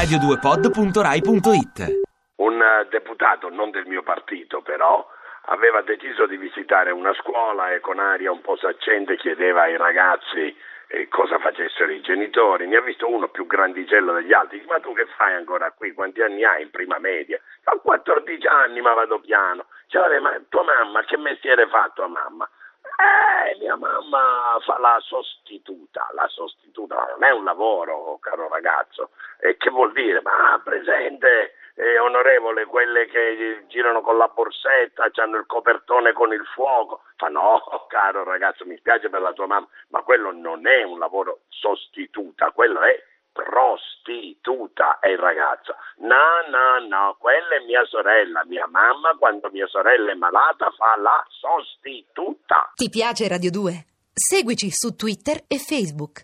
radio2pod.rai.it Un eh, deputato, non del mio partito però, aveva deciso di visitare una scuola e con aria un po' saccente chiedeva ai ragazzi eh, cosa facessero i genitori. Ne ha visto uno più grandicello degli altri. Ma tu che fai ancora qui? Quanti anni hai in prima media? Ho 14 anni, ma vado piano. Vabbè, ma tua mamma, che mestiere fa tua mamma? Eh, mia mamma fa la sostituta, la sostituta non è un lavoro, caro ragazzo. E che vuol dire? Ma presente, eh, onorevole, quelle che girano con la borsetta, hanno il copertone con il fuoco. Fa no, caro ragazzo, mi spiace per la tua mamma, ma quello non è un lavoro sostituta, quello è prostituta è il ragazzo. No, no, no, quella è mia sorella. Mia mamma, quando mia sorella è malata, fa la sostituta. Ti piace Radio 2? Seguici su Twitter e Facebook.